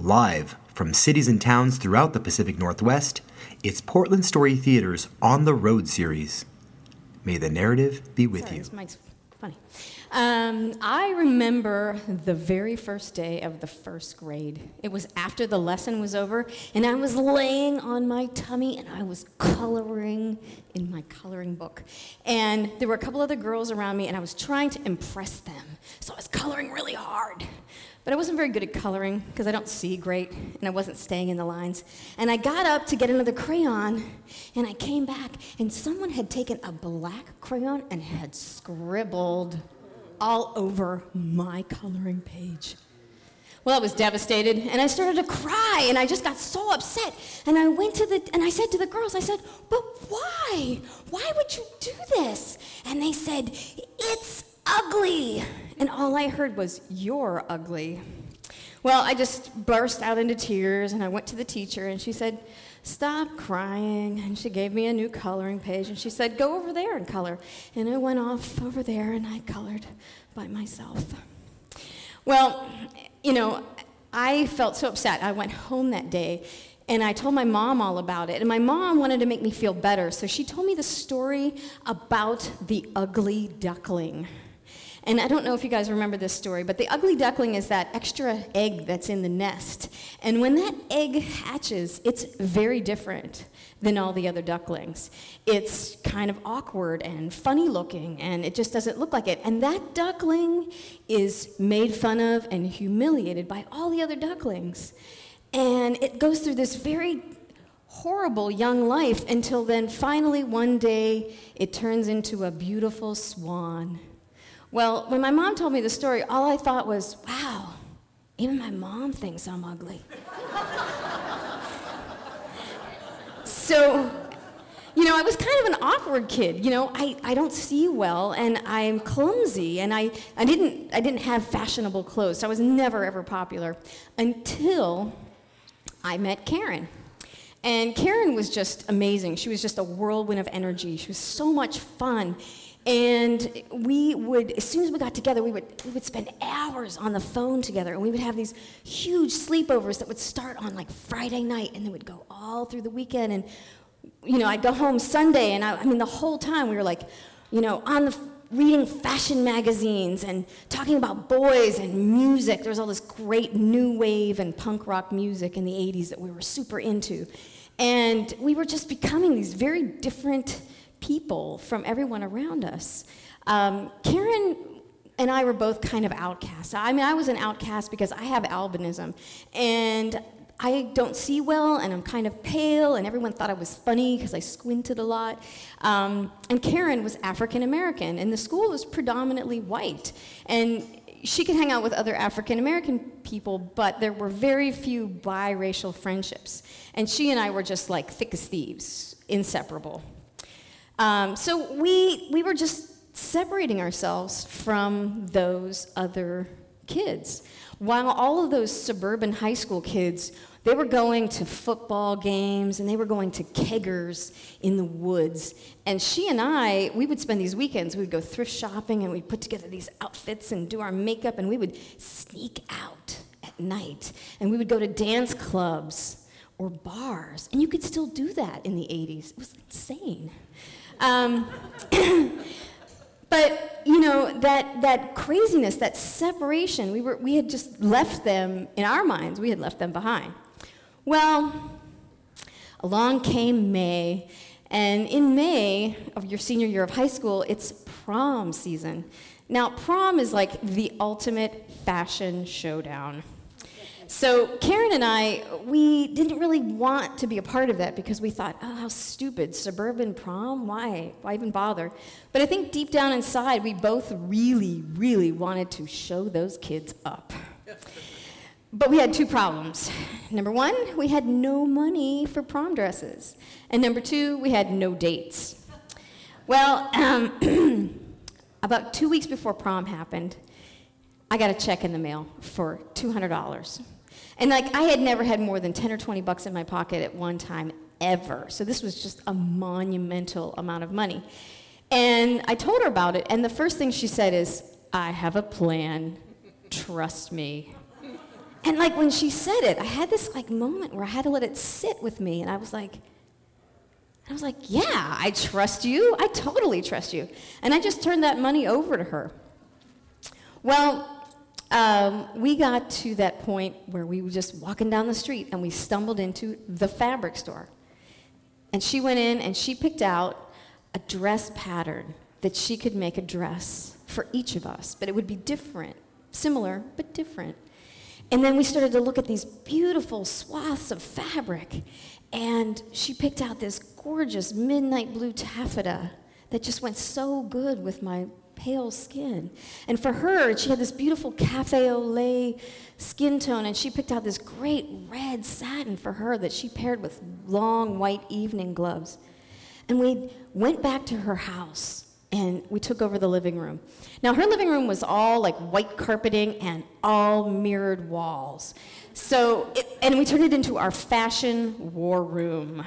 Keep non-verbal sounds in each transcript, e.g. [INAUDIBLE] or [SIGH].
Live from cities and towns throughout the Pacific Northwest, it's Portland Story Theater's On the Road series. May the narrative be with Sorry, you. mic's funny. Um, I remember the very first day of the first grade. It was after the lesson was over, and I was laying on my tummy and I was coloring in my coloring book. And there were a couple other girls around me, and I was trying to impress them. So I was coloring really hard. But I wasn't very good at coloring because I don't see great and I wasn't staying in the lines. And I got up to get another crayon and I came back and someone had taken a black crayon and had scribbled all over my coloring page. Well, I was devastated and I started to cry and I just got so upset. And I went to the, and I said to the girls, I said, but why? Why would you do this? And they said, it's ugly. And all I heard was, You're ugly. Well, I just burst out into tears and I went to the teacher and she said, Stop crying. And she gave me a new coloring page and she said, Go over there and color. And I went off over there and I colored by myself. Well, you know, I felt so upset. I went home that day and I told my mom all about it. And my mom wanted to make me feel better, so she told me the story about the ugly duckling. And I don't know if you guys remember this story, but the ugly duckling is that extra egg that's in the nest. And when that egg hatches, it's very different than all the other ducklings. It's kind of awkward and funny looking, and it just doesn't look like it. And that duckling is made fun of and humiliated by all the other ducklings. And it goes through this very horrible young life until then finally one day it turns into a beautiful swan well, when my mom told me the story, all I thought was, wow, even my mom thinks I'm ugly. so, you know, I was kind of an awkward kid. You know, I, I don't see well and I'm clumsy and I, I, didn't, I didn't have fashionable clothes. So I was never, ever popular until I met Karen. And Karen was just amazing. She was just a whirlwind of energy. She was so much fun. And we would, as soon as we got together, we would, we would spend hours on the phone together. And we would have these huge sleepovers that would start on like Friday night and they would go all through the weekend. And, you know, I'd go home Sunday and I, I mean, the whole time we were like, you know, on the, reading fashion magazines and talking about boys and music. There was all this great new wave and punk rock music in the 80s that we were super into. And we were just becoming these very different people from everyone around us. Um, Karen and I were both kind of outcasts. I mean, I was an outcast because I have albinism, and I don't see well, and I'm kind of pale, and everyone thought I was funny because I squinted a lot. Um, and Karen was African American, and the school was predominantly white. And she could hang out with other African American people, but there were very few biracial friendships. And she and I were just like thick as thieves, inseparable. Um, so we, we were just separating ourselves from those other kids. While all of those suburban high school kids, they were going to football games and they were going to keggers in the woods. And she and I, we would spend these weekends, we would go thrift shopping and we'd put together these outfits and do our makeup and we would sneak out at night. And we would go to dance clubs or bars. And you could still do that in the 80s. It was insane. Um, [CLEARS THROAT] but you know that that craziness, that separation, we were we had just left them in our minds. We had left them behind. Well, along came May, and in May of your senior year of high school, it's prom season. Now, prom is like the ultimate fashion showdown. So Karen and I, we didn't really want to be a part of that because we thought, oh, how stupid, suburban prom, why? Why even bother? But I think deep down inside, we both really, really wanted to show those kids up. But we had two problems. Number one, we had no money for prom dresses. And number two, we had no dates. Well, um, [CLEARS THROAT] about two weeks before prom happened, I got a check in the mail for $200. And like I had never had more than 10 or 20 bucks in my pocket at one time ever. So this was just a monumental amount of money. And I told her about it, and the first thing she said is, I have a plan. Trust me. And like when she said it, I had this like moment where I had to let it sit with me, and I was like, I was like, yeah, I trust you. I totally trust you. And I just turned that money over to her. Well, um, we got to that point where we were just walking down the street and we stumbled into the fabric store. And she went in and she picked out a dress pattern that she could make a dress for each of us, but it would be different, similar, but different. And then we started to look at these beautiful swaths of fabric. And she picked out this gorgeous midnight blue taffeta that just went so good with my pale skin. And for her, she had this beautiful cafe au lait skin tone, and she picked out this great red satin for her that she paired with long white evening gloves. And we went back to her house and we took over the living room. Now, her living room was all like white carpeting and all mirrored walls. So, it, and we turned it into our fashion war room.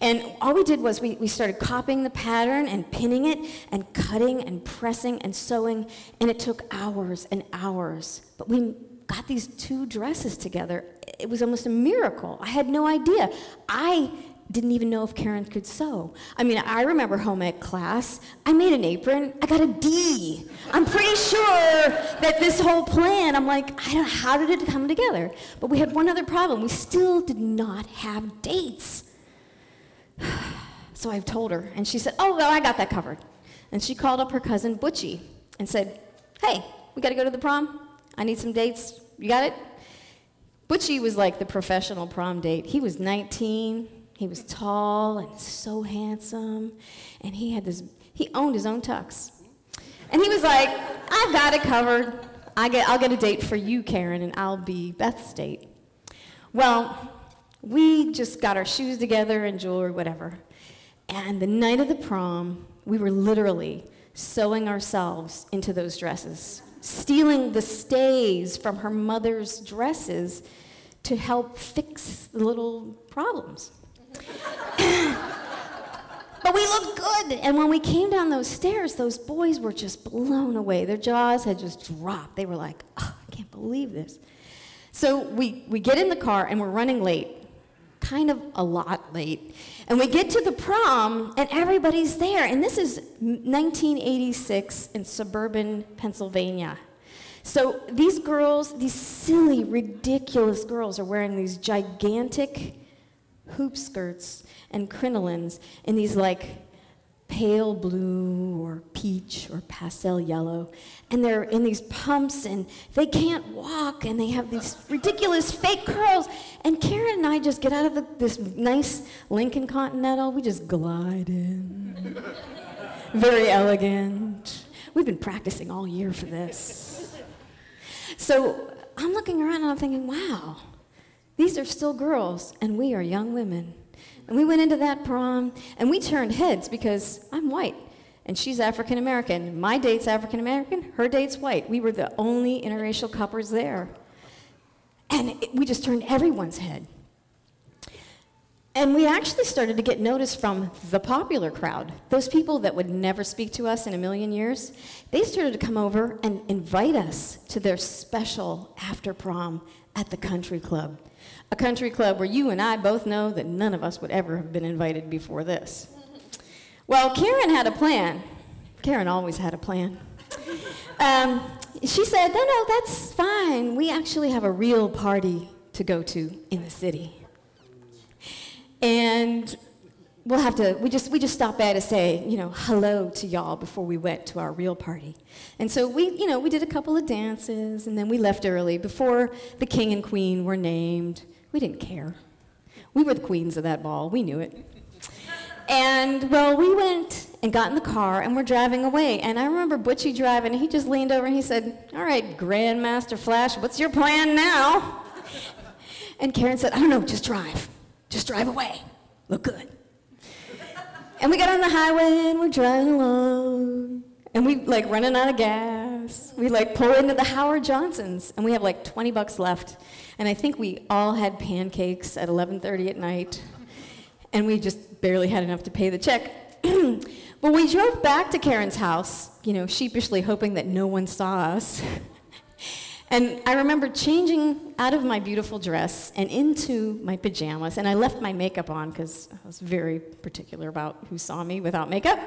And all we did was we, we started copying the pattern and pinning it and cutting and pressing and sewing, and it took hours and hours. But we got these two dresses together. It was almost a miracle. I had no idea. I didn't even know if Karen could sew. I mean, I remember home ec class. I made an apron. I got a D. I'm pretty sure that this whole plan, I'm like, I don't know, how did it come together? But we had one other problem. We still did not have dates. So I told her, and she said, Oh, well, I got that covered. And she called up her cousin Butchie and said, Hey, we got to go to the prom. I need some dates. You got it? Butchie was like the professional prom date. He was 19, he was tall and so handsome, and he had this, he owned his own tux. And he was like, I've got it covered. I get, I'll get a date for you, Karen, and I'll be Beth's date. Well, we just got our shoes together and jewelry, whatever. And the night of the prom, we were literally sewing ourselves into those dresses, stealing the stays from her mother's dresses to help fix the little problems. [LAUGHS] but we looked good. And when we came down those stairs, those boys were just blown away. Their jaws had just dropped. They were like, oh, I can't believe this. So we, we get in the car and we're running late, kind of a lot late. And we get to the prom and everybody's there. And this is 1986 in suburban Pennsylvania. So these girls, these silly, ridiculous girls, are wearing these gigantic hoop skirts and crinolines in these like pale blue or peach or pastel yellow. And they're in these pumps and they can't walk and they have these [LAUGHS] ridiculous fake curls. And Karen and I just get out of the, this nice Lincoln Continental, we just glide in. [LAUGHS] Very elegant. We've been practicing all year for this. So I'm looking around and I'm thinking, wow, these are still girls, and we are young women. And we went into that prom, and we turned heads because I'm white, and she's African American. My date's African American, her date's white. We were the only interracial couples there. And it, we just turned everyone's head. And we actually started to get notice from the popular crowd. Those people that would never speak to us in a million years, they started to come over and invite us to their special after prom at the country club a country club where you and I both know that none of us would ever have been invited before this. Well, Karen had a plan. Karen always had a plan. Um, she said, No, no, that's fine. We actually have a real party to go to in the city. And we'll have to, we just, we just stopped by to say, you know, hello to y'all before we went to our real party. And so we, you know, we did a couple of dances and then we left early before the king and queen were named. We didn't care. We were the queens of that ball. We knew it. And well, we went and got in the car and we're driving away. And I remember Butchie driving, he just leaned over and he said, All right, Grandmaster Flash, what's your plan now? And Karen said, I don't know, just drive. Just drive away. Look good. And we got on the highway and we're driving along. And we like running out of gas. We like pull into the Howard Johnsons and we have like 20 bucks left. And I think we all had pancakes at 11:30 at night. And we just barely had enough to pay the check. [CLEARS THROAT] but we drove back to Karen's house, you know, sheepishly hoping that no one saw us. [LAUGHS] And I remember changing out of my beautiful dress and into my pajamas, and I left my makeup on because I was very particular about who saw me without makeup.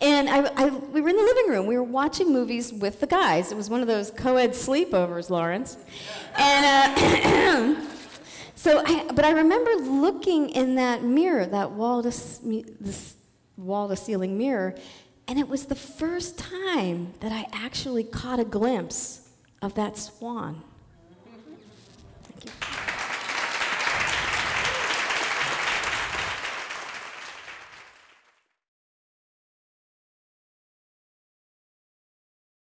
And I, I, we were in the living room. We were watching movies with the guys. It was one of those co-ed sleepovers, Lawrence. And uh, [CLEARS THROAT] so, I, but I remember looking in that mirror, that wall to this wall to ceiling mirror, and it was the first time that I actually caught a glimpse of that swan.